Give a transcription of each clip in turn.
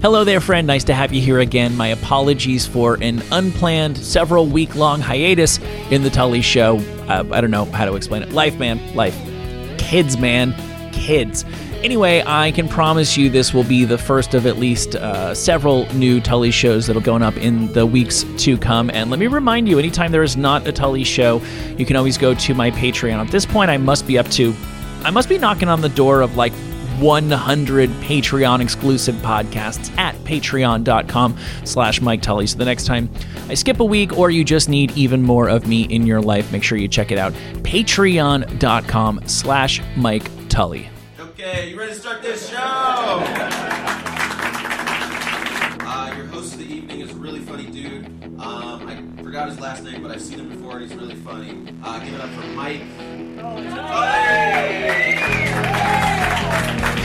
Hello there, friend. Nice to have you here again. My apologies for an unplanned, several week long hiatus in the Tully Show. Uh, I don't know how to explain it. Life, man. Life. Kids, man. Kids. Anyway, I can promise you this will be the first of at least uh, several new Tully shows that'll going up in the weeks to come. And let me remind you, anytime there is not a Tully show, you can always go to my Patreon. At this point, I must be up to, I must be knocking on the door of like 100 Patreon exclusive podcasts at patreon.com slash Mike Tully. So the next time I skip a week or you just need even more of me in your life, make sure you check it out. Patreon.com slash Mike Tully. Okay, you ready to start this show? Uh, your host of the evening is a really funny dude. Um, forgot his last name, but I've seen him before and he's really funny. Uh, give it up for Mike.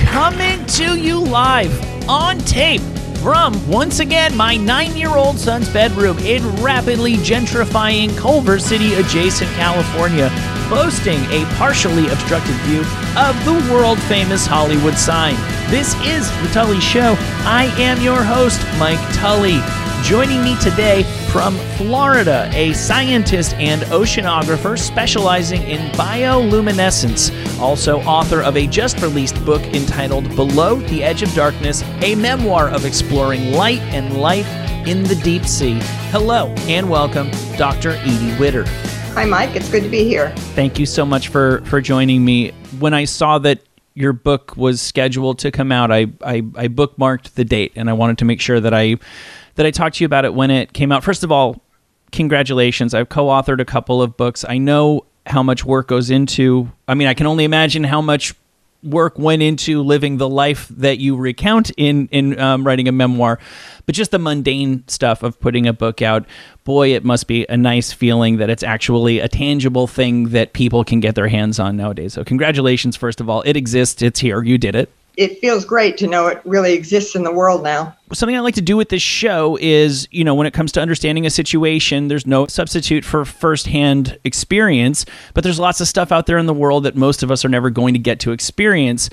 coming to you live on tape from once again my nine year old son's bedroom in rapidly gentrifying Culver City adjacent California, boasting a partially obstructed view of the world famous Hollywood sign. This is The Tully Show. I am your host, Mike Tully. Joining me today from Florida, a scientist and oceanographer specializing in bioluminescence, also author of a just released book entitled Below the Edge of Darkness, a memoir of exploring light and life in the deep sea. Hello and welcome, Dr. Edie Widder. Hi, Mike. It's good to be here. Thank you so much for for joining me. When I saw that your book was scheduled to come out, I, I, I bookmarked the date and I wanted to make sure that I that I talked to you about it when it came out. First of all, congratulations. I've co authored a couple of books. I know how much work goes into, I mean, I can only imagine how much work went into living the life that you recount in in um, writing a memoir but just the mundane stuff of putting a book out boy it must be a nice feeling that it's actually a tangible thing that people can get their hands on nowadays so congratulations first of all it exists it's here you did it it feels great to know it really exists in the world now. Something I like to do with this show is, you know, when it comes to understanding a situation, there's no substitute for firsthand experience, but there's lots of stuff out there in the world that most of us are never going to get to experience.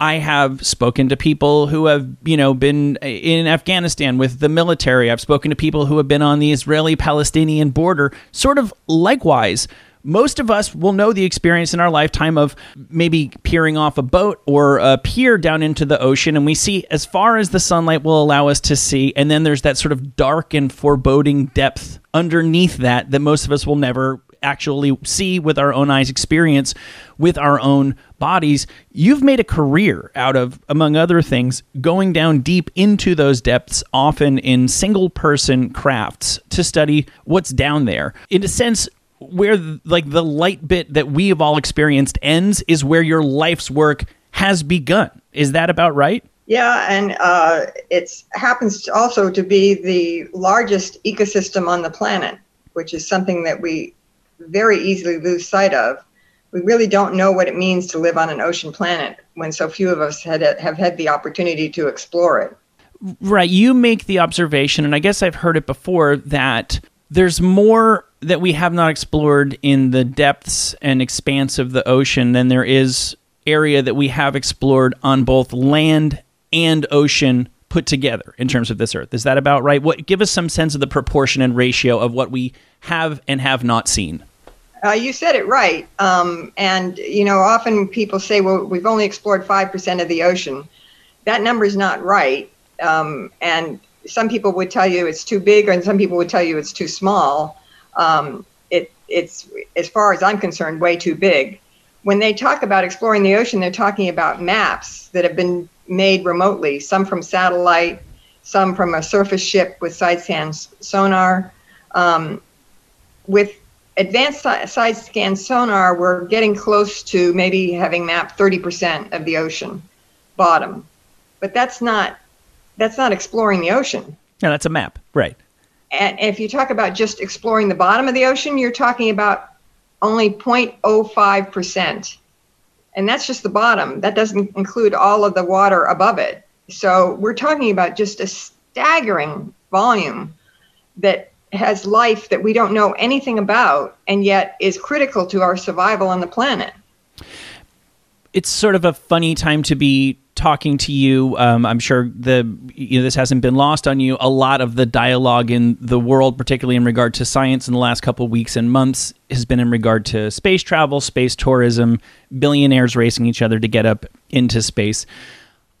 I have spoken to people who have, you know, been in Afghanistan with the military. I've spoken to people who have been on the Israeli Palestinian border, sort of likewise most of us will know the experience in our lifetime of maybe peering off a boat or a pier down into the ocean and we see as far as the sunlight will allow us to see and then there's that sort of dark and foreboding depth underneath that that most of us will never actually see with our own eyes experience with our own bodies. You've made a career out of among other things going down deep into those depths often in single person crafts to study what's down there. In a sense where like the light bit that we have all experienced ends is where your life's work has begun. Is that about right? Yeah, and uh, it happens also to be the largest ecosystem on the planet, which is something that we very easily lose sight of. We really don't know what it means to live on an ocean planet when so few of us had, have had the opportunity to explore it. Right. You make the observation, and I guess I've heard it before, that there's more that we have not explored in the depths and expanse of the ocean than there is area that we have explored on both land and ocean put together in terms of this earth. Is that about right? What give us some sense of the proportion and ratio of what we have and have not seen? Uh, you said it right. Um, and, you know, often people say, well, we've only explored 5% of the ocean. That number is not right. Um, and some people would tell you it's too big, and some people would tell you it's too small um, it, it's, as far as I'm concerned, way too big. When they talk about exploring the ocean, they're talking about maps that have been made remotely, some from satellite, some from a surface ship with side scan sonar. Um, with advanced side scan sonar, we're getting close to maybe having mapped 30% of the ocean bottom. But that's not that's not exploring the ocean. No, that's a map, right? And if you talk about just exploring the bottom of the ocean, you're talking about only 0.05%. And that's just the bottom. That doesn't include all of the water above it. So we're talking about just a staggering volume that has life that we don't know anything about and yet is critical to our survival on the planet. It's sort of a funny time to be talking to you. Um, I'm sure the you know, this hasn't been lost on you. A lot of the dialogue in the world, particularly in regard to science, in the last couple weeks and months, has been in regard to space travel, space tourism, billionaires racing each other to get up into space.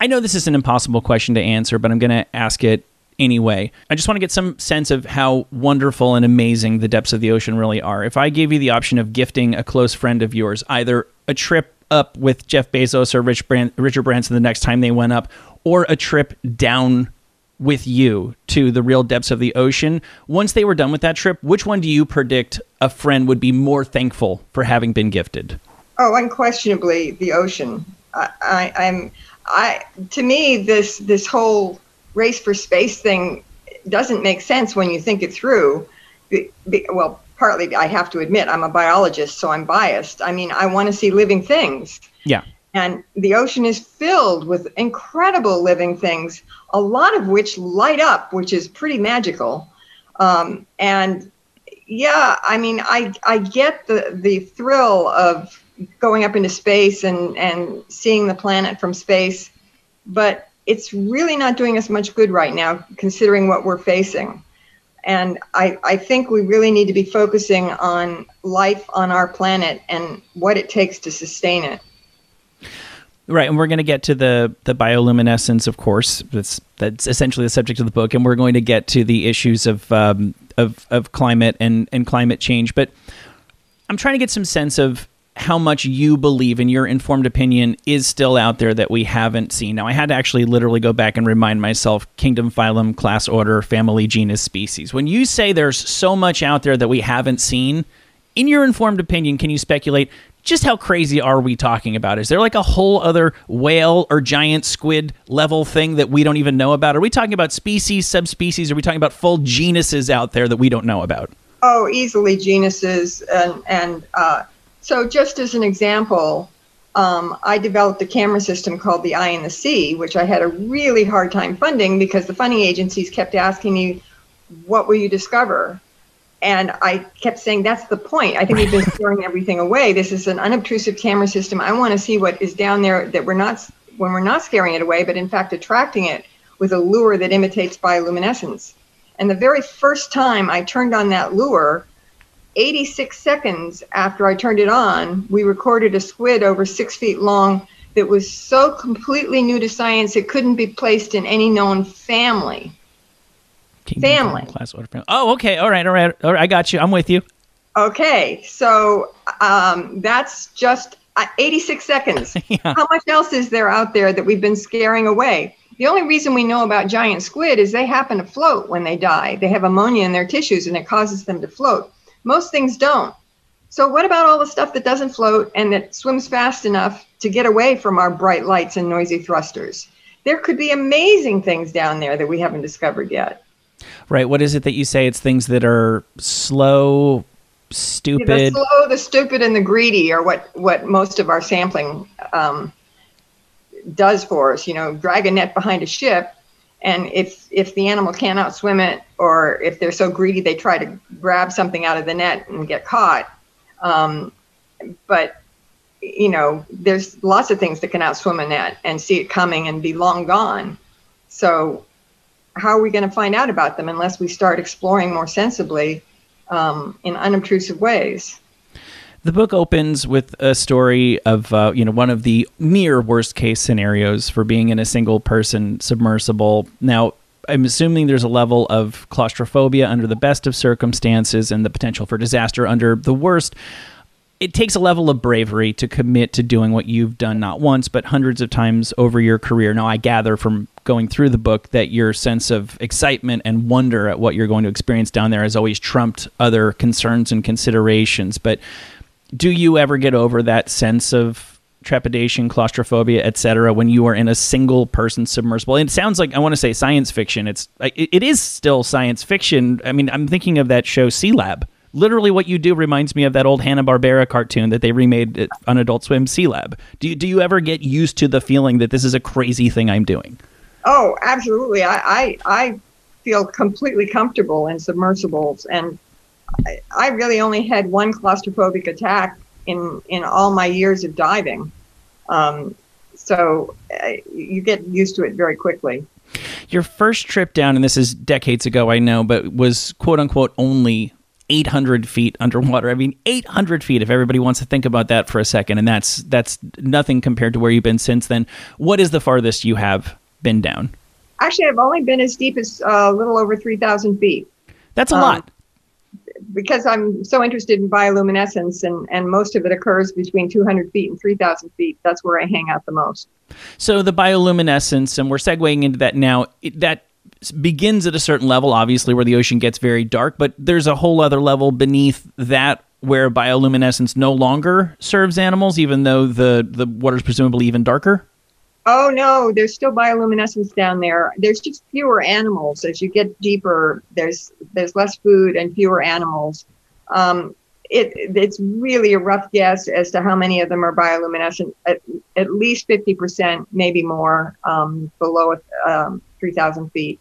I know this is an impossible question to answer, but I'm going to ask it anyway. I just want to get some sense of how wonderful and amazing the depths of the ocean really are. If I gave you the option of gifting a close friend of yours either a trip up with Jeff Bezos or Rich Brand- Richard Branson the next time they went up, or a trip down with you to the real depths of the ocean. Once they were done with that trip, which one do you predict a friend would be more thankful for having been gifted? Oh, unquestionably the ocean. I, I, I'm I to me this this whole race for space thing doesn't make sense when you think it through. Be, be, well, partly I have to admit I'm a biologist, so I'm biased. I mean, I want to see living things. Yeah. And the ocean is filled with incredible living things, a lot of which light up, which is pretty magical. Um, and yeah, I mean, I I get the the thrill of going up into space and, and seeing the planet from space, but it's really not doing us much good right now, considering what we're facing. And I, I think we really need to be focusing on life on our planet and what it takes to sustain it. Right, and we're going to get to the the bioluminescence, of course. That's that's essentially the subject of the book, and we're going to get to the issues of um, of of climate and and climate change. But I'm trying to get some sense of how much you believe in your informed opinion is still out there that we haven't seen. Now, I had to actually literally go back and remind myself kingdom, phylum, class, order, family, genus, species. When you say there's so much out there that we haven't seen, in your informed opinion, can you speculate just how crazy are we talking about? Is there like a whole other whale or giant squid level thing that we don't even know about? Are we talking about species, subspecies? Are we talking about full genuses out there that we don't know about? Oh, easily genuses and, and uh, so, just as an example, um, I developed a camera system called the Eye in the Sea, which I had a really hard time funding because the funding agencies kept asking me, What will you discover? And I kept saying, That's the point. I think we've been throwing everything away. This is an unobtrusive camera system. I want to see what is down there that we're not, when we're not scaring it away, but in fact attracting it with a lure that imitates bioluminescence. And the very first time I turned on that lure, 86 seconds after I turned it on, we recorded a squid over six feet long that was so completely new to science it couldn't be placed in any known family. family. Class order family. Oh, okay. All right. All right. All right. I got you. I'm with you. Okay. So um, that's just uh, 86 seconds. yeah. How much else is there out there that we've been scaring away? The only reason we know about giant squid is they happen to float when they die. They have ammonia in their tissues and it causes them to float. Most things don't. So, what about all the stuff that doesn't float and that swims fast enough to get away from our bright lights and noisy thrusters? There could be amazing things down there that we haven't discovered yet. Right. What is it that you say? It's things that are slow, stupid. Yeah, the slow, the stupid, and the greedy are what what most of our sampling um, does for us. You know, drag a net behind a ship and if if the animal can't it or if they're so greedy they try to grab something out of the net and get caught. Um, but you know there's lots of things that can outswim a net and see it coming and be long gone. So how are we going to find out about them unless we start exploring more sensibly um, in unobtrusive ways the book opens with a story of uh, you know one of the near worst case scenarios for being in a single person submersible. Now, I'm assuming there's a level of claustrophobia under the best of circumstances and the potential for disaster under the worst. It takes a level of bravery to commit to doing what you've done not once, but hundreds of times over your career. Now, I gather from going through the book that your sense of excitement and wonder at what you're going to experience down there has always trumped other concerns and considerations. But do you ever get over that sense of trepidation, claustrophobia, etc. when you are in a single person submersible? And it sounds like I want to say science fiction. It's it is still science fiction. I mean, I'm thinking of that show Sea Lab. Literally, what you do reminds me of that old Hanna Barbera cartoon that they remade on Adult Swim, Sealab. Do you, do you ever get used to the feeling that this is a crazy thing I'm doing? Oh, absolutely. I I, I feel completely comfortable in submersibles and I, really only had one claustrophobic attack in in all my years of diving. Um, so uh, you get used to it very quickly. Your first trip down, and this is decades ago, I know, but was quote unquote only 800 feet underwater. I mean, 800 feet. If everybody wants to think about that for a second, and that's that's nothing compared to where you've been since then. What is the farthest you have been down? Actually, I've only been as deep as uh, a little over 3,000 feet. That's a um, lot. Because I'm so interested in bioluminescence, and, and most of it occurs between 200 feet and 3,000 feet. That's where I hang out the most. So the bioluminescence, and we're segueing into that now. It, that begins at a certain level, obviously, where the ocean gets very dark, but there's a whole other level beneath that where bioluminescence no longer serves animals, even though the, the water's presumably even darker? Oh no, there's still bioluminescence down there. There's just fewer animals as you get deeper. There's there's less food and fewer animals. Um, it it's really a rough guess as to how many of them are bioluminescent. At, at least fifty percent, maybe more, um, below um, three thousand feet.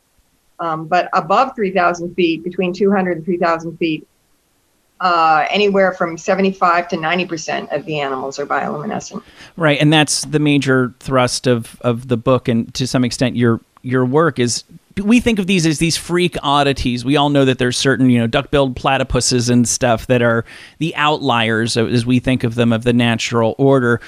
Um, but above 3,000 feet, between 200 and 3,000 feet, uh, anywhere from 75 to 90% of the animals are bioluminescent. Right, and that's the major thrust of, of the book, and to some extent, your your work is. We think of these as these freak oddities. We all know that there's certain, you know, duck-billed platypuses and stuff that are the outliers, as we think of them, of the natural order.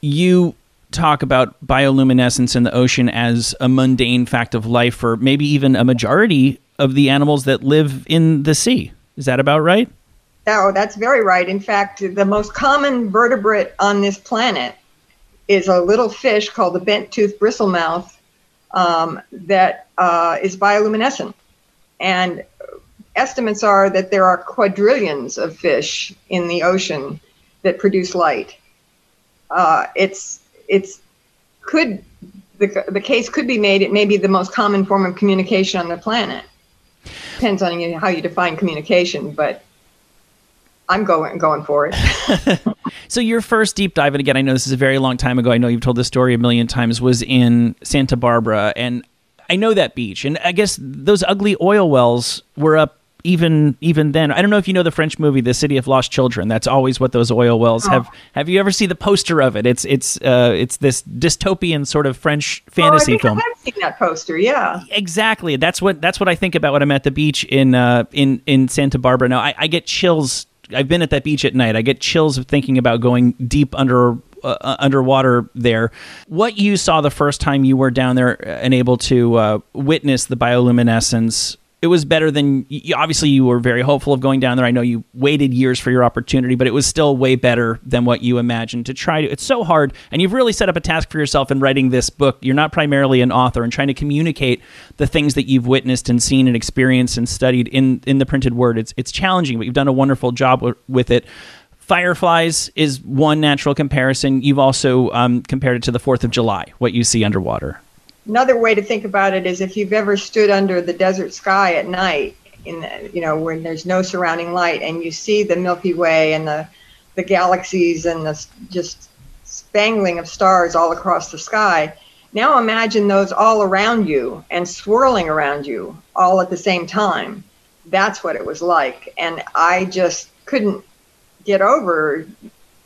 You talk about bioluminescence in the ocean as a mundane fact of life for maybe even a majority of the animals that live in the sea. Is that about right? Oh, that's very right. In fact, the most common vertebrate on this planet is a little fish called the bent tooth bristlemouth um, that uh, is bioluminescent. And estimates are that there are quadrillions of fish in the ocean that produce light. Uh, it's it's could the, the case could be made it may be the most common form of communication on the planet depends on how you define communication but i'm going going for it. So your first deep dive and again i know this is a very long time ago. I know you've told this story a million times was in santa barbara and i know that beach. And i guess those ugly oil wells were up even even then. I don't know if you know the french movie the city of lost children. That's always what those oil wells oh. have. Have you ever seen the poster of it? It's it's uh it's this dystopian sort of french fantasy oh, I film. I've seen that poster yeah. Exactly. That's what that's what i think about when i'm at the beach in uh in in santa barbara. Now i, I get chills i've been at that beach at night i get chills of thinking about going deep under uh, uh underwater there. What you saw the first time you were down there and able to uh, witness the bioluminescence it was better than obviously you were very hopeful of going down there. I know you waited years for your opportunity, but it was still way better than what you imagined to try to. It's so hard, and you've really set up a task for yourself in writing this book. You're not primarily an author and trying to communicate the things that you've witnessed and seen and experienced and studied in in the printed word. It's it's challenging, but you've done a wonderful job with it. Fireflies is one natural comparison. You've also um, compared it to the Fourth of July, what you see underwater another way to think about it is if you've ever stood under the desert sky at night in the, you know when there's no surrounding light and you see the milky way and the the galaxies and the just spangling of stars all across the sky now imagine those all around you and swirling around you all at the same time. That's what it was like. And i just couldn't get over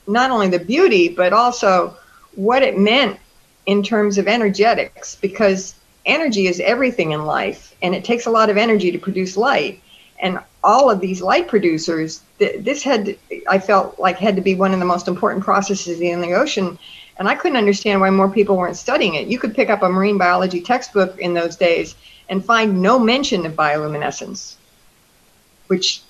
not only the beauty but also what it meant in terms of energetics because energy is everything in life and it takes a lot of energy to produce light. And all of these light producers th- this had i felt like had to be one of the most important processes in the ocean and i couldn't understand why more people weren't studying it. You could pick up a marine biology textbook in those days and find no mention of bioluminescence which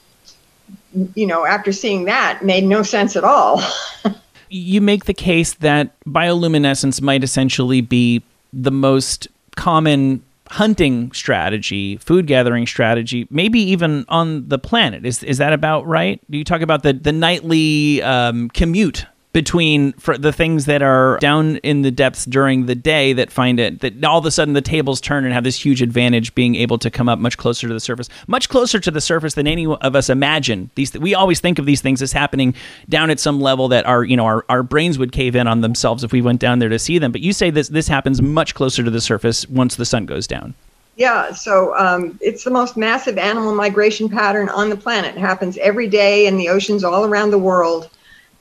you know after seeing that made no sense at all you make the case that bioluminescence might essentially be the most common hunting strategy, food gathering strategy, maybe even on the planet. Is is that about right? Do you talk about the the nightly um, commute between the things that are down in the depths during the day that find it that all of a sudden the tables turn and have this huge advantage being able to come up much closer to the surface much closer to the surface than any of us imagine. These we always think of these things as happening down at some level that our you know our, our brains would cave in on themselves if we went down there to see them. But you say this this happens much closer to the surface once the sun goes down. Yeah, so um, it's the most massive animal migration pattern on the planet. It happens every day in the oceans all around the world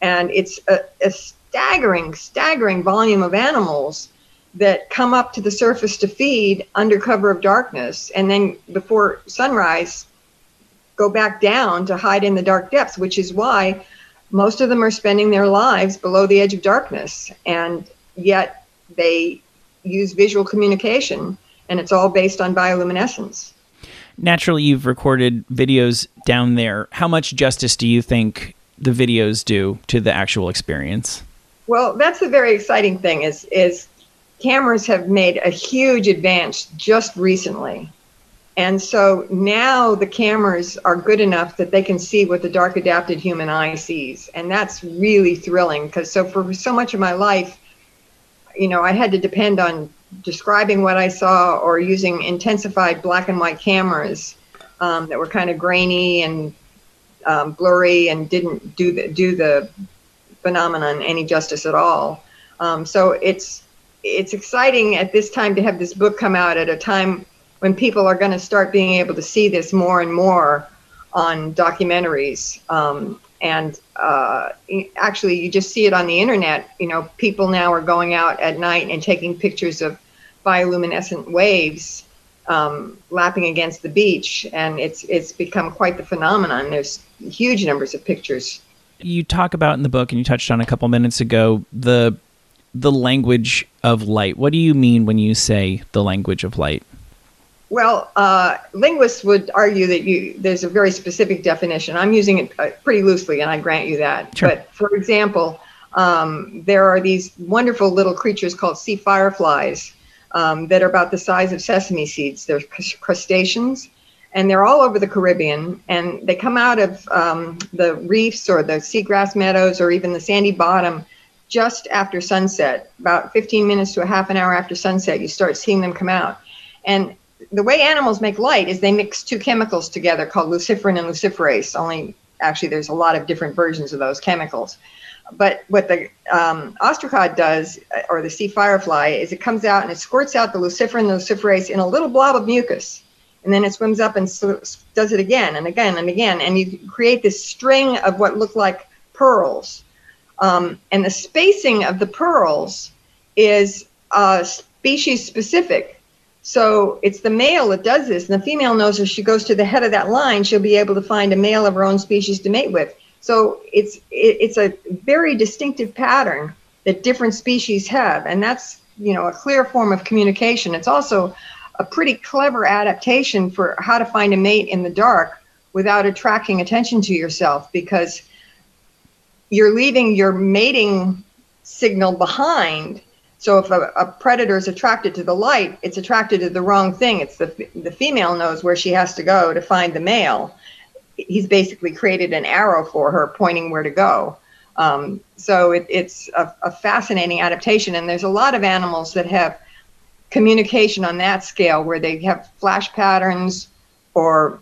and it's a staggering, staggering volume of animals that come up to the surface to feed under cover of darkness, and then before sunrise, go back down to hide in the dark depths, which is why most of them are spending their lives below the edge of darkness. And yet they use visual communication, and it's all based on bioluminescence. Naturally, you've recorded videos down there. How much justice do you think the videos do to the actual experience? Well, that's the very exciting thing is is cameras have made a huge advance just recently. And so now the cameras are good enough that they can see what the dark adapted human eye sees. And that's really thrilling because so for so much of my life, you know, I had to depend on describing what I saw or using intensified black and white cameras um, that were kind of grainy and um, blurry and didn't do the do the phenomenon any justice at all. Um, so it's it's exciting at this time to have this book come out at a time when people are going to start being able to see this more and more on documentaries. Um, and uh, actually, you just see it on the internet. You know, people now are going out at night and taking pictures of bioluminescent waves um, lapping against the beach, and it's it's become quite the phenomenon. There's huge numbers of pictures. You talk about in the book, and you touched on a couple minutes ago the the language of light. What do you mean when you say the language of light? Well, uh, linguists would argue that you there's a very specific definition. I'm using it uh, pretty loosely, and I grant you that. Sure. But for example, um, there are these wonderful little creatures called sea fireflies um, that are about the size of sesame seeds. They're crustaceans, and they're all over the Caribbean. And they come out of um, the reefs or the seagrass meadows or even the sandy bottom just after sunset. About 15 minutes to a half an hour after sunset, you start seeing them come out. And the way animals make light is they mix two chemicals together called luciferin and luciferase. Only actually, there's a lot of different versions of those chemicals. But what the um, ostracod does, or the sea firefly, is it comes out and it squirts out the luciferin luciferase in a little blob of mucus. And then it swims up and does it again and again and again. And you create this string of what look like pearls. Um, and the spacing of the pearls is uh, species specific. So it's the male that does this, and the female knows if she goes to the head of that line, she'll be able to find a male of her own species to mate with. So it's it, it's a very distinctive pattern that different species have, and that's you know a clear form of communication. It's also a pretty clever adaptation for how to find a mate in the dark without attracting attention to yourself because you're leaving your mating signal behind so if a, a, predator is attracted to the light, it's attracted to the wrong thing. It's the the female knows where she has to go to find the male. He's basically created an arrow for her, pointing where to go. Um, so it, it's a, a fascinating adaptation, and there's a lot of animals that have communication on that scale, where they have flash patterns or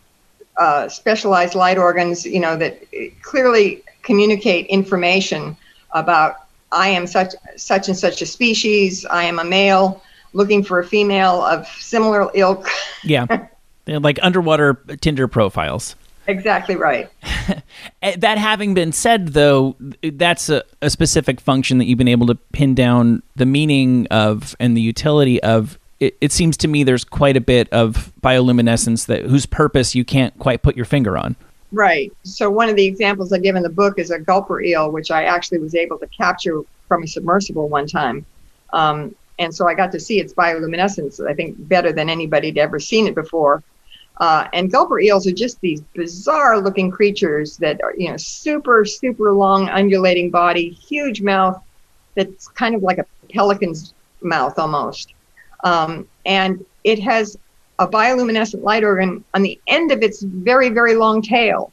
uh, specialized light organs, you know, that clearly communicate information about I am such such and such a species. I am a male looking for a female of similar ilk. yeah, like underwater Tinder profiles. Exactly right. Eh, that having been said, though, that's a, a, specific function that you've been able to pin down the meaning of and the utility of. It, it seems to me there's quite a bit of bioluminescence that whose purpose you can't quite put your finger on. Right. So one of the examples I give in the book is a gulper eel, which I actually was able to capture from a submersible one time. Um, and so I got to see its bioluminescence, I think, better than anybody had ever seen it before. Uh, and gulper eels are just these bizarre looking creatures that are, you know, super, super long undulating body, huge mouth that's kind of like a pelican's mouth almost. Um, and it has a bioluminescent light organ on the end of its very, very long tail.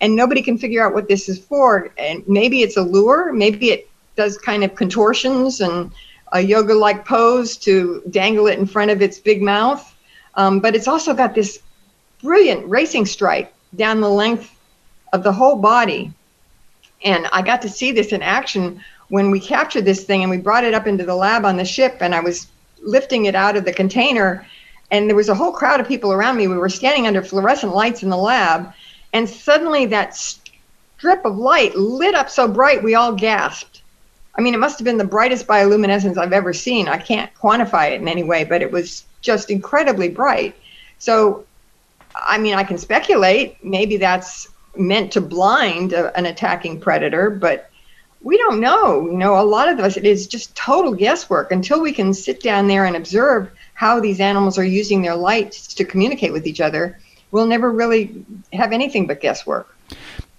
And nobody can figure out what this is for. And maybe it's a lure, maybe it does kind of contortions and a yoga like pose to dangle it in front of its big mouth. Um, but it's also got this brilliant racing stripe down the length of the whole body. And I got to see this in action when we captured this thing and we brought it up into the lab on the ship. And I was lifting it out of the container and there was a whole crowd of people around me. We were standing under fluorescent lights in the lab, and suddenly that strip of light lit up so bright we all gasped. I mean, it must have been the brightest bioluminescence I've ever seen. I can't quantify it in any way, but it was just incredibly bright. So, I mean, I can speculate. Maybe that's meant to blind a, an attacking predator, but we don't know. You know, a lot of us, it is just total guesswork until we can sit down there and observe how these animals are using their lights to communicate with each other. We'll never really have anything but guesswork.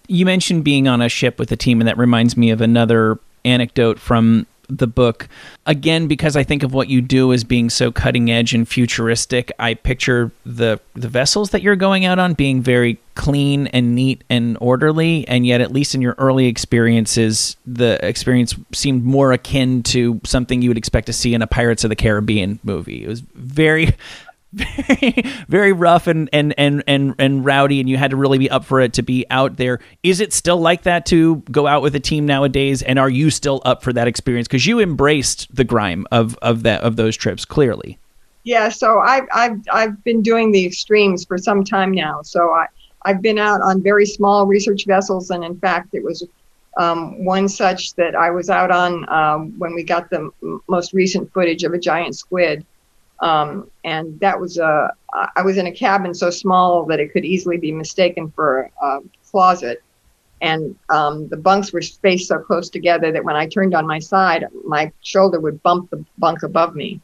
You mentioned being on a ship with a team, and that reminds me of another anecdote from the book. Again, because I think of what you do as being so cutting edge and futuristic, I picture the the vessels that you're going out on being very clean and neat and orderly, and yet at least in your early experiences, the experience seemed more akin to something you would expect to see in a Pirates of the Caribbean movie. It was very very very rough and, and and and and rowdy and you had to really be up for it to be out there. Is it still like that to go out with a team nowadays? And are you still up for that experience? Because you embraced the grime of of that of those trips clearly. Yeah so i've i've, I've been doing the extremes for some time now. So i i've been out on very small research vessels and in fact it was um, one such that i was out on um, when we got the m- most recent footage of a giant squid um, and that was a, I was in a cabin so small that it could easily be mistaken for a closet. And um, the bunks were spaced so close together that when I turned on my side, my shoulder would bump the bunk above me.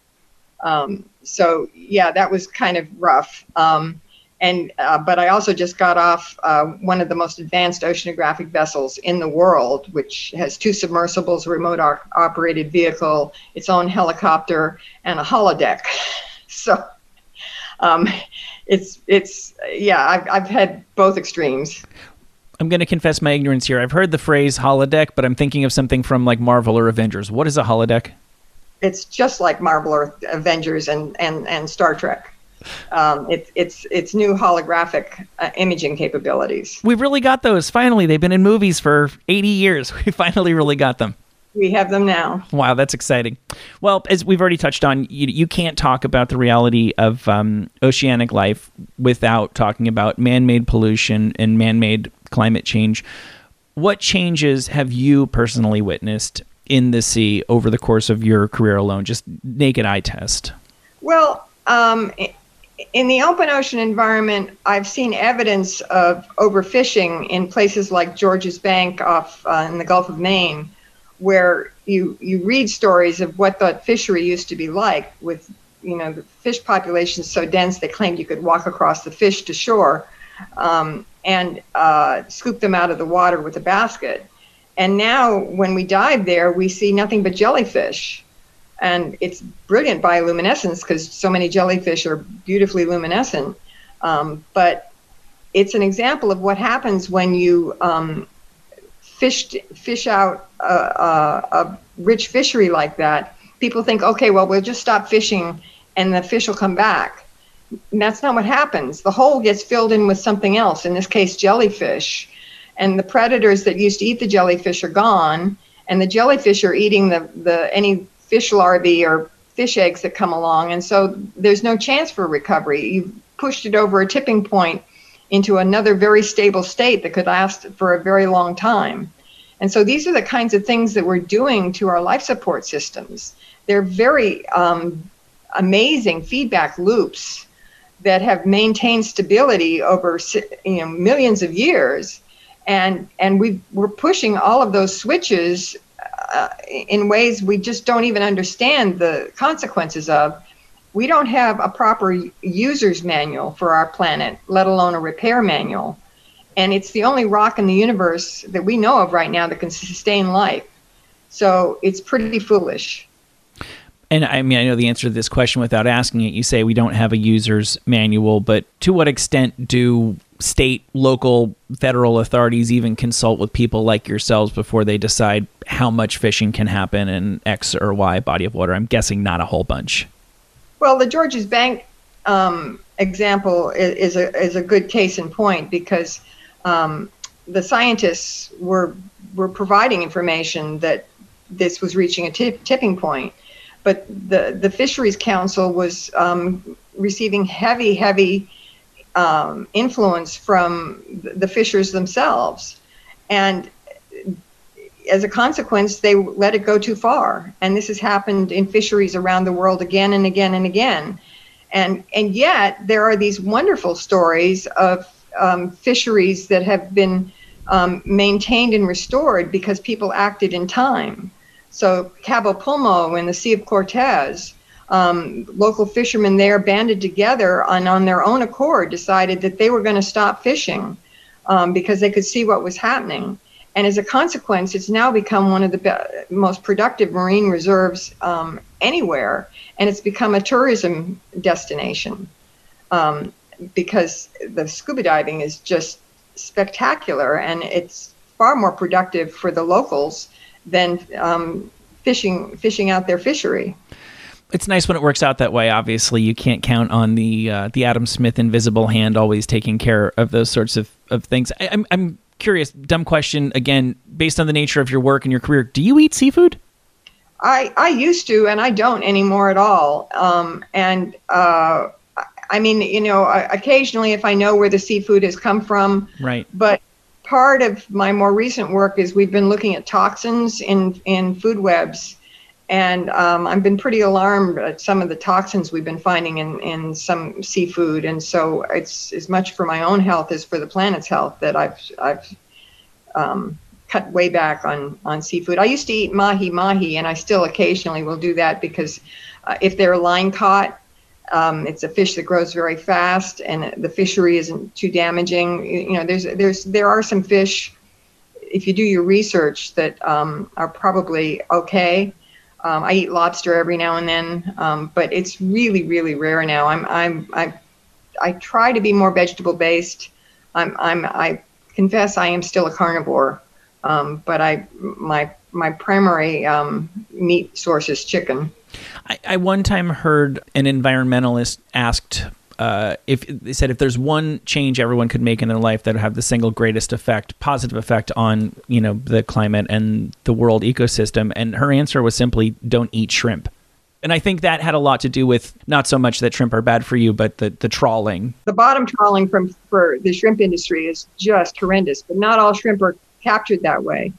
Um, so yeah, that was kind of rough. Um, and uh, but I also just got off uh, one of the most advanced oceanographic vessels in the world, which has two submersibles, a remote operated vehicle, its own helicopter, and a holodeck. So um, it's it's yeah, I've I've had both extremes. I'm going to confess my ignorance here. I've heard the phrase holodeck, but I'm thinking of something from like Marvel or Avengers. What is a holodeck? It's just like Marvel or Avengers and and and Star Trek um, it's it's it's new holographic uh, imaging capabilities. We've really got those. Finally, they've been in movies for 80 years. We finally really got them. We have them now. Wow, that's exciting. Well, as we've already touched on, you, you can't talk about the reality of um, oceanic life without talking about man-made pollution and man-made climate change. What changes have you personally witnessed in the sea over the course of your career alone? Just naked eye test. Well, um, in the open ocean environment, I've seen evidence of overfishing in places like Georges Bank off uh, in the Gulf of Maine, where you you read stories of what the fishery used to be like, with you know the fish population so dense they claimed you could walk across the fish to shore, um, and uh, scoop them out of the water with a basket. And now, when we dive there, we see nothing but jellyfish and it's brilliant bioluminescence because so many jellyfish are beautifully luminescent. Um, but it's an example of what happens when you um, fish fish out a, a, a, rich fishery like that. People think, okay, well, we'll just stop fishing and the fish will come back. And that's not what happens. The hole gets filled in with something else. In this case, jellyfish, and the predators that used to eat the jellyfish are gone, and the jellyfish are eating the the any fish larvae or fish eggs that come along. And so there's no chance for recovery. You've pushed it over a tipping point into another very stable state that could last for a very long time. And so these are the kinds of things that we're doing to our life support systems. They're very um, amazing feedback loops that have maintained stability over you know, millions of years. And, and we we're pushing all of those switches uh, in ways we just don't even understand the consequences of. We don't have a proper user's manual for our planet, let alone a repair manual. And it's the only rock in the universe that we know of right now that can sustain life. So it's pretty foolish. And I mean, I know the answer to this question without asking it. You say we don't have a user's manual, but to what extent do state, local, federal authorities even consult with people like yourselves before they decide how much fishing can happen in X or Y body of water? I'm guessing not a whole bunch. Well, the Georges Bank um, example is, is, a is a good case in point because um, the scientists were were providing information that this was reaching a t- tipping point, but the the Fisheries Council was um, receiving heavy, heavy um, influence from the fishers themselves. And as a consequence, they let it go too far. And this has happened in fisheries around the world again and again and again. And, and yet, there are these wonderful stories of um, fisheries that have been um, maintained and restored because people acted in time. So, Cabo Pulmo in the Sea of Cortez, um, local fishermen there banded together and on their own accord decided that they were going to stop fishing um, because they could see what was happening. And as a consequence, it's now become one of the be- most productive marine reserves um, anywhere, and it's become a tourism destination um, because the scuba diving is just spectacular, and it's far more productive for the locals than um, fishing fishing out their fishery it's nice when it works out that way. Obviously, you can't count on the uh, the Adam Smith invisible hand always taking care of those sorts of, of things. I, I'm I'm curious, dumb question again, based on the nature of your work and your career, do you eat seafood? I, I used to, and I don't anymore at all. Um, and uh, I mean, you know, occasionally if I know where the seafood has come from. Right. But part of my more recent work is we've been looking at toxins in, in food webs and um, I've been pretty alarmed at some of the toxins we've been finding in, in some seafood. And so it's as much for my own health as for the planet's health that I've, I've um, cut way back on, on seafood. I used to eat mahi mahi, and I still occasionally will do that because uh, if they're line caught, um, it's a fish that grows very fast, and the fishery isn't too damaging. You know, there's there's there are some fish, if you do your research, that um, are probably okay. Um, I eat lobster every now and then, um, but it's really, really rare now. I'm, I'm, I, I try to be more vegetable based. I'm, I'm, I confess I am still a carnivore, um, but I, my, my primary um, meat source is chicken. I, I one time heard an environmentalist asked uh, if they said if there's one change everyone could make in their life that would have the single greatest effect, positive effect on you know the climate and the world ecosystem, and her answer was simply don't eat shrimp. And I think that had a lot to do with not so much that shrimp are bad for you, but the, the trawling. The bottom trawling from for the shrimp industry is just horrendous, but not all shrimp are captured that way.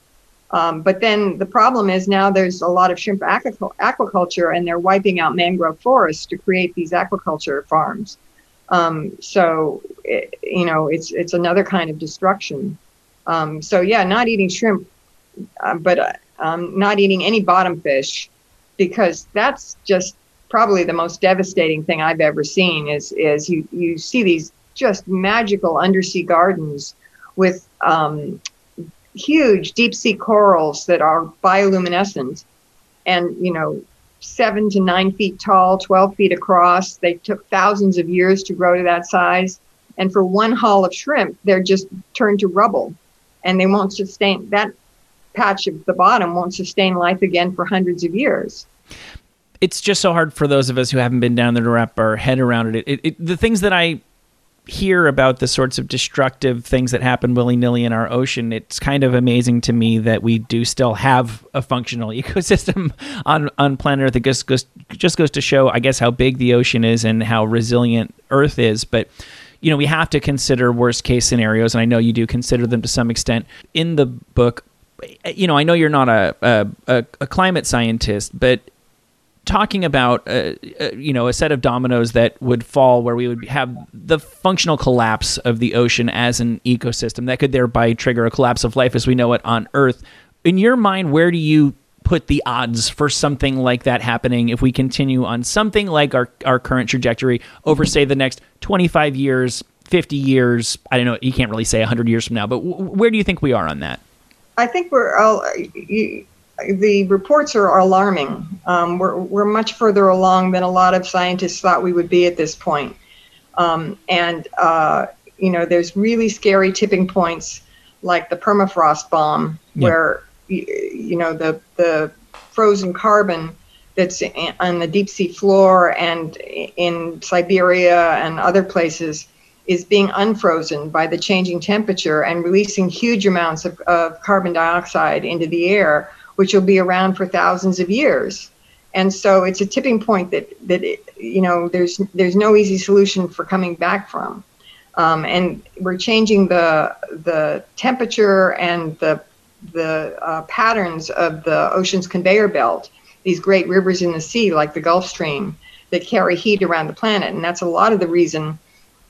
Um, but then the problem is now there's a lot of shrimp aquaculture and they're wiping out mangrove forests to create these aquaculture farms. Um, so, it, you know, it's it's another kind of destruction. Um, so yeah, not eating shrimp, uh, but uh, um, not eating any bottom fish, because that's just probably the most devastating thing I've ever seen. Is is you you see these just magical undersea gardens with um, huge deep sea corals that are bioluminescent, and you know seven to nine feet tall, 12 feet across. They took thousands of years to grow to that size. And for one haul of shrimp, they're just turned to rubble and they won't sustain that patch of the bottom won't sustain life again for hundreds of years. It's just so hard for those of us who haven't been down there to wrap our head around it. it, it the things that I hear about the sorts of destructive things that happen willy nilly in our ocean, it's kind of amazing to me that we do still have a functional ecosystem on on planet Earth. It just goes just goes to show, I guess, how big the ocean is and how resilient Earth is. But you know, we have to consider worst case scenarios, and I know you do consider them to some extent. In the book, you know, I know you're not a a, a climate scientist, but talking about uh, uh, you know a set of dominoes that would fall where we would have the functional collapse of the ocean as an ecosystem that could thereby trigger a collapse of life as we know it on earth. In your mind where do you put the odds for something like that happening if we continue on something like our, our current trajectory over say the next 25 years 50 years? I don't know you can't really say 100 years from now but w- where do you think we are on that? I think we're all the reports are alarming. Um, we're, we're much further along than a lot of scientists thought we would be at this point. Um, and, uh, you know, there's really scary tipping points like the permafrost bomb, yeah. where, you, you know, the, the frozen carbon that's on the deep sea floor and in Siberia and other places is being unfrozen by the changing temperature and releasing huge amounts of, of carbon dioxide into the air which will be around for thousands of years. And so it's a tipping point that that it, you know there's there's no easy solution for coming back from. Um, and we're changing the the temperature and the the uh, patterns of the ocean's conveyor belt, these great rivers in the sea like the Gulf Stream that carry heat around the planet. And that's a lot of the reason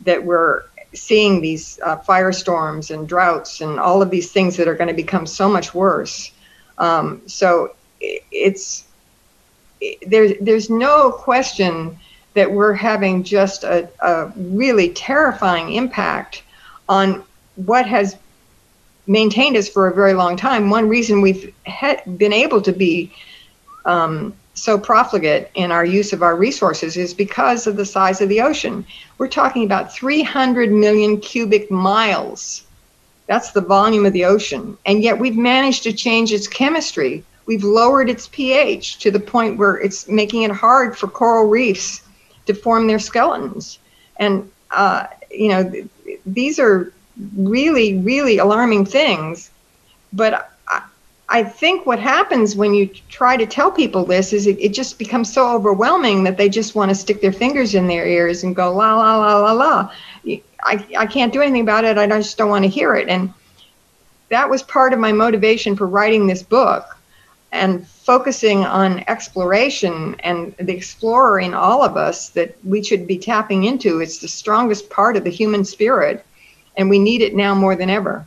that we're seeing these uh, firestorms and droughts and all of these things that are going to become so much worse. Um, so it's it, there's there's no question that we're having just a, a really terrifying impact on what has maintained us for a very long time. One reason we've ha- been able to be um, so profligate in our use of our resources is because of the size of the ocean. We're talking about 300 million cubic miles. That's the volume of the ocean. And yet we've managed to change its chemistry. We've lowered its pH to the point where it's making it hard for coral reefs to form their skeletons. And, uh, you know, th- these are really, really alarming things. But I think what happens when you try to tell people this is it, it just becomes so overwhelming that they just want to stick their fingers in their ears and go la la la la la. I, I can't do anything about it. I just don't want to hear it. And that was part of my motivation for writing this book and focusing on exploration and the explorer in all of us that we should be tapping into. It's the strongest part of the human spirit, and we need it now more than ever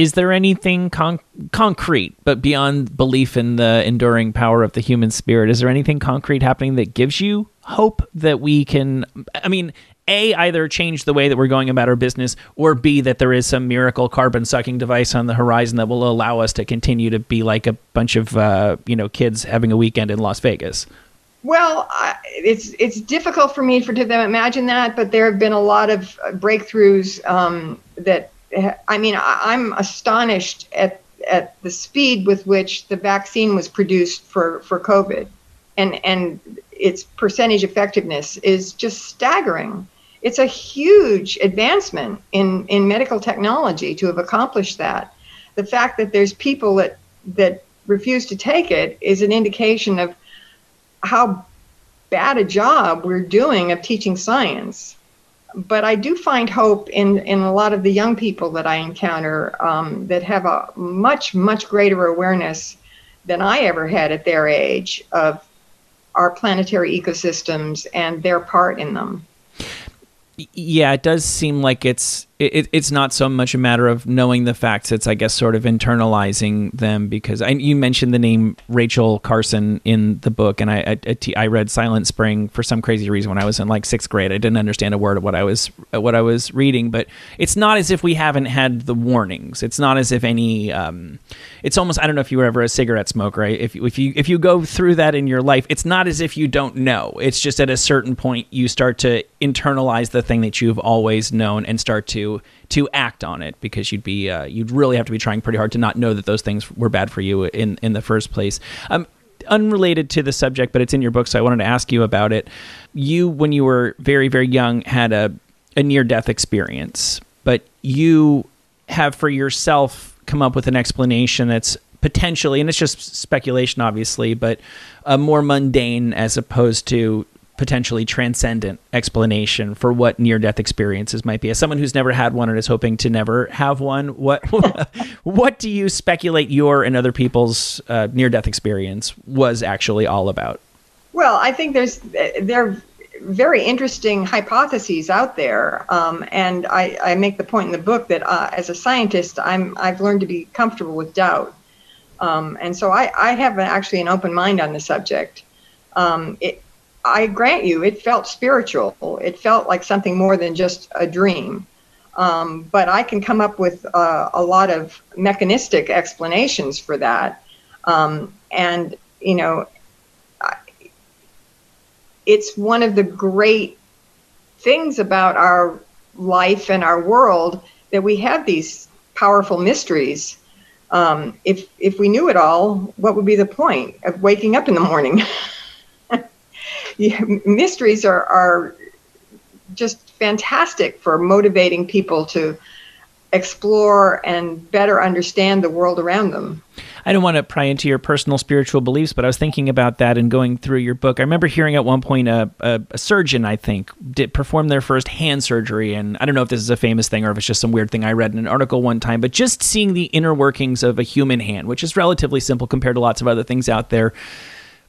is there anything con- concrete but beyond belief in the enduring power of the human spirit is there anything concrete happening that gives you hope that we can i mean a either change the way that we're going about our business or b that there is some miracle carbon sucking device on the horizon that will allow us to continue to be like a bunch of uh, you know kids having a weekend in las vegas well, it's it's difficult for me for to imagine that, but there have been a lot of breakthroughs um, that I mean, I'm astonished at at the speed with which the vaccine was produced for for COVID, and and its percentage effectiveness is just staggering. It's a huge advancement in in medical technology to have accomplished that. The fact that there's people that that refuse to take it is an indication of how bad a job we're doing of teaching science but I do find hope in, in a lot of the young people that I encounter um, that have a much, much greater awareness than I ever had at their age of our planetary ecosystems and their part in them yeah, it does seem like it's it, it's not so much a matter of knowing the facts. It's I guess sort of internalizing them because I, you mentioned the name Rachel Carson in the book, and I, I I read Silent Spring for some crazy reason when I was in like sixth grade. I didn't understand a word of what I was what I was reading, but it's not as if we haven't had the warnings. It's not as if any. Um, it's almost I don't know if you were ever a cigarette smoker. Right? If if you if you go through that in your life, it's not as if you don't know. It's just at a certain point you start to internalize the thing that you've always known and start to to act on it because you'd be uh, you'd really have to be trying pretty hard to not know that those things were bad for you in in the first place. Um, unrelated to the subject, but it's in your book, so I wanted to ask you about it. You, when you were very very young, had a a near death experience, but you have for yourself come up with an explanation that's potentially, and it's just speculation, obviously, but uh, more mundane as opposed to potentially transcendent explanation for what near death experiences might be. As someone who's never had one and is hoping to never have one, what what do you speculate your and other people's uh, near death experience was actually all about? Well, I think there's there are very interesting hypotheses out there, um, and I, I, make the point in the book that uh, as a scientist, I'm I've learned to be comfortable with doubt, um, and so I, I have actually an open mind on the subject. Um, it, I grant you, it felt spiritual. It felt like something more than just a dream. Um, but I can come up with uh, a lot of mechanistic explanations for that. Um, and, you know, it's one of the great things about our life and our world that we have these powerful mysteries. Um, if, if we knew it all, what would be the point of waking up in the morning? mysteries are, are just fantastic for motivating people to explore and better understand the world around them. I don't want to pry into your personal spiritual beliefs, but I was thinking about that and going through your book. I remember hearing at one point a, a, a, surgeon, I think, did perform their first hand surgery, and I don't know if this is a famous thing or if it's just some weird thing I read in an article one time. But just seeing the inner workings of a human hand, which is relatively simple compared to lots of other things out there,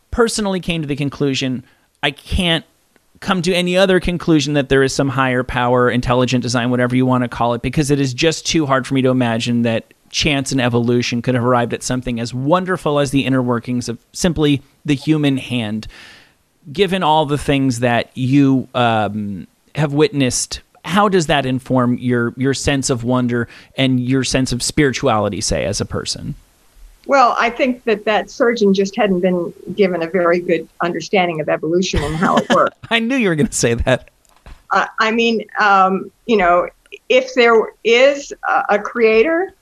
personally came to the conclusion I can't come to any other conclusion that there is some higher power, intelligent design, whatever you want to call it, because it is just too hard for me to imagine that chance and evolution could have arrived at something as wonderful as the inner workings of simply the human hand. Given all the things that you um, have witnessed, how does that inform your your sense of wonder and your sense of spirituality, say, as a person? Well, I think that that surgeon just hadn't been given a very good understanding of evolution and how it works. I knew you were going to say that. Uh, I mean, um, you know, if there is a, a creator,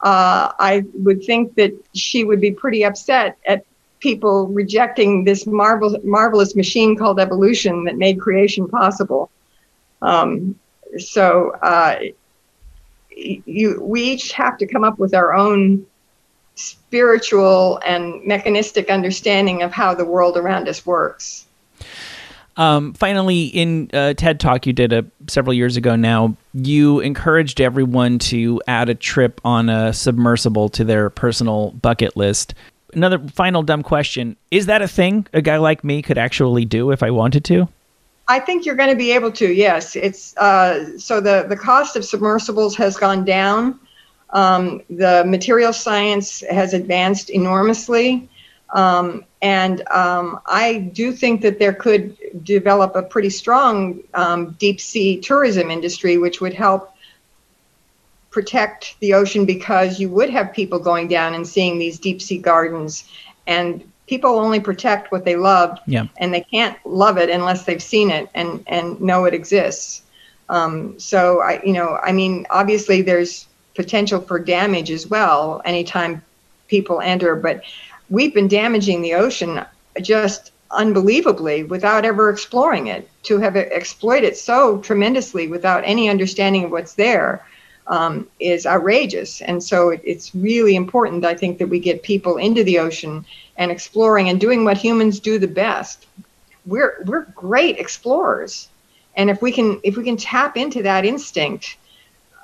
uh, I would think that she would be pretty upset at people rejecting this marvel- marvelous machine called evolution that made creation possible. Um, so uh, you, we each have to come up with our own spiritual and mechanistic understanding of how the world around us works. Um, finally, in a TED Talk you did a, several years ago now, you encouraged everyone to add a trip on a submersible to their personal bucket list. Another final dumb question Is that a thing a guy like me could actually do if I wanted to? I think you're going to be able to. Yes, it's uh, so the the cost of submersibles has gone down. Um, the material science has advanced enormously. Um, and um, I do think that there could develop a pretty strong um, deep sea tourism industry, which would help protect the ocean because you would have people going down and seeing these deep sea gardens. And people only protect what they love, yeah. and they can't love it unless they've seen it and, and know it exists. Um, so I, you know, I mean, obviously there's potential for damage as well anytime people enter. But we've been damaging the ocean just unbelievably without ever exploring it. To have exploited so tremendously without any understanding of what's there um, is outrageous. And so it, it's really important, I think, that we get people into the ocean and exploring and doing what humans do the best. We're we're great explorers, and if we can if we can tap into that instinct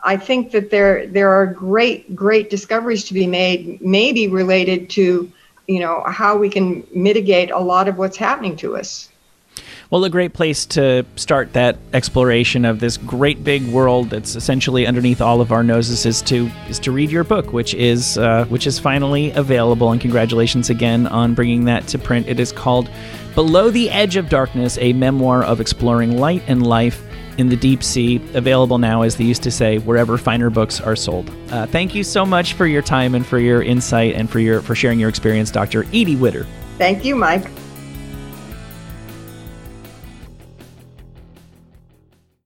I think that there there are great great discoveries to be made, maybe related to you know how we can mitigate a lot of what's happening to us. Well, a great place to start that exploration of this great big world that's essentially underneath all of our noses is to is to read your book, which is uh, which is finally available. And congratulations again on bringing that to print. It is called "Below the Edge of Darkness: A Memoir of Exploring Light and Life." In the deep sea, available now, as they used to say, wherever finer books are sold. Uh, thank you so much for your time and for your insight and for your for sharing your experience, Dr. Edie Widder. Thank you, Mike.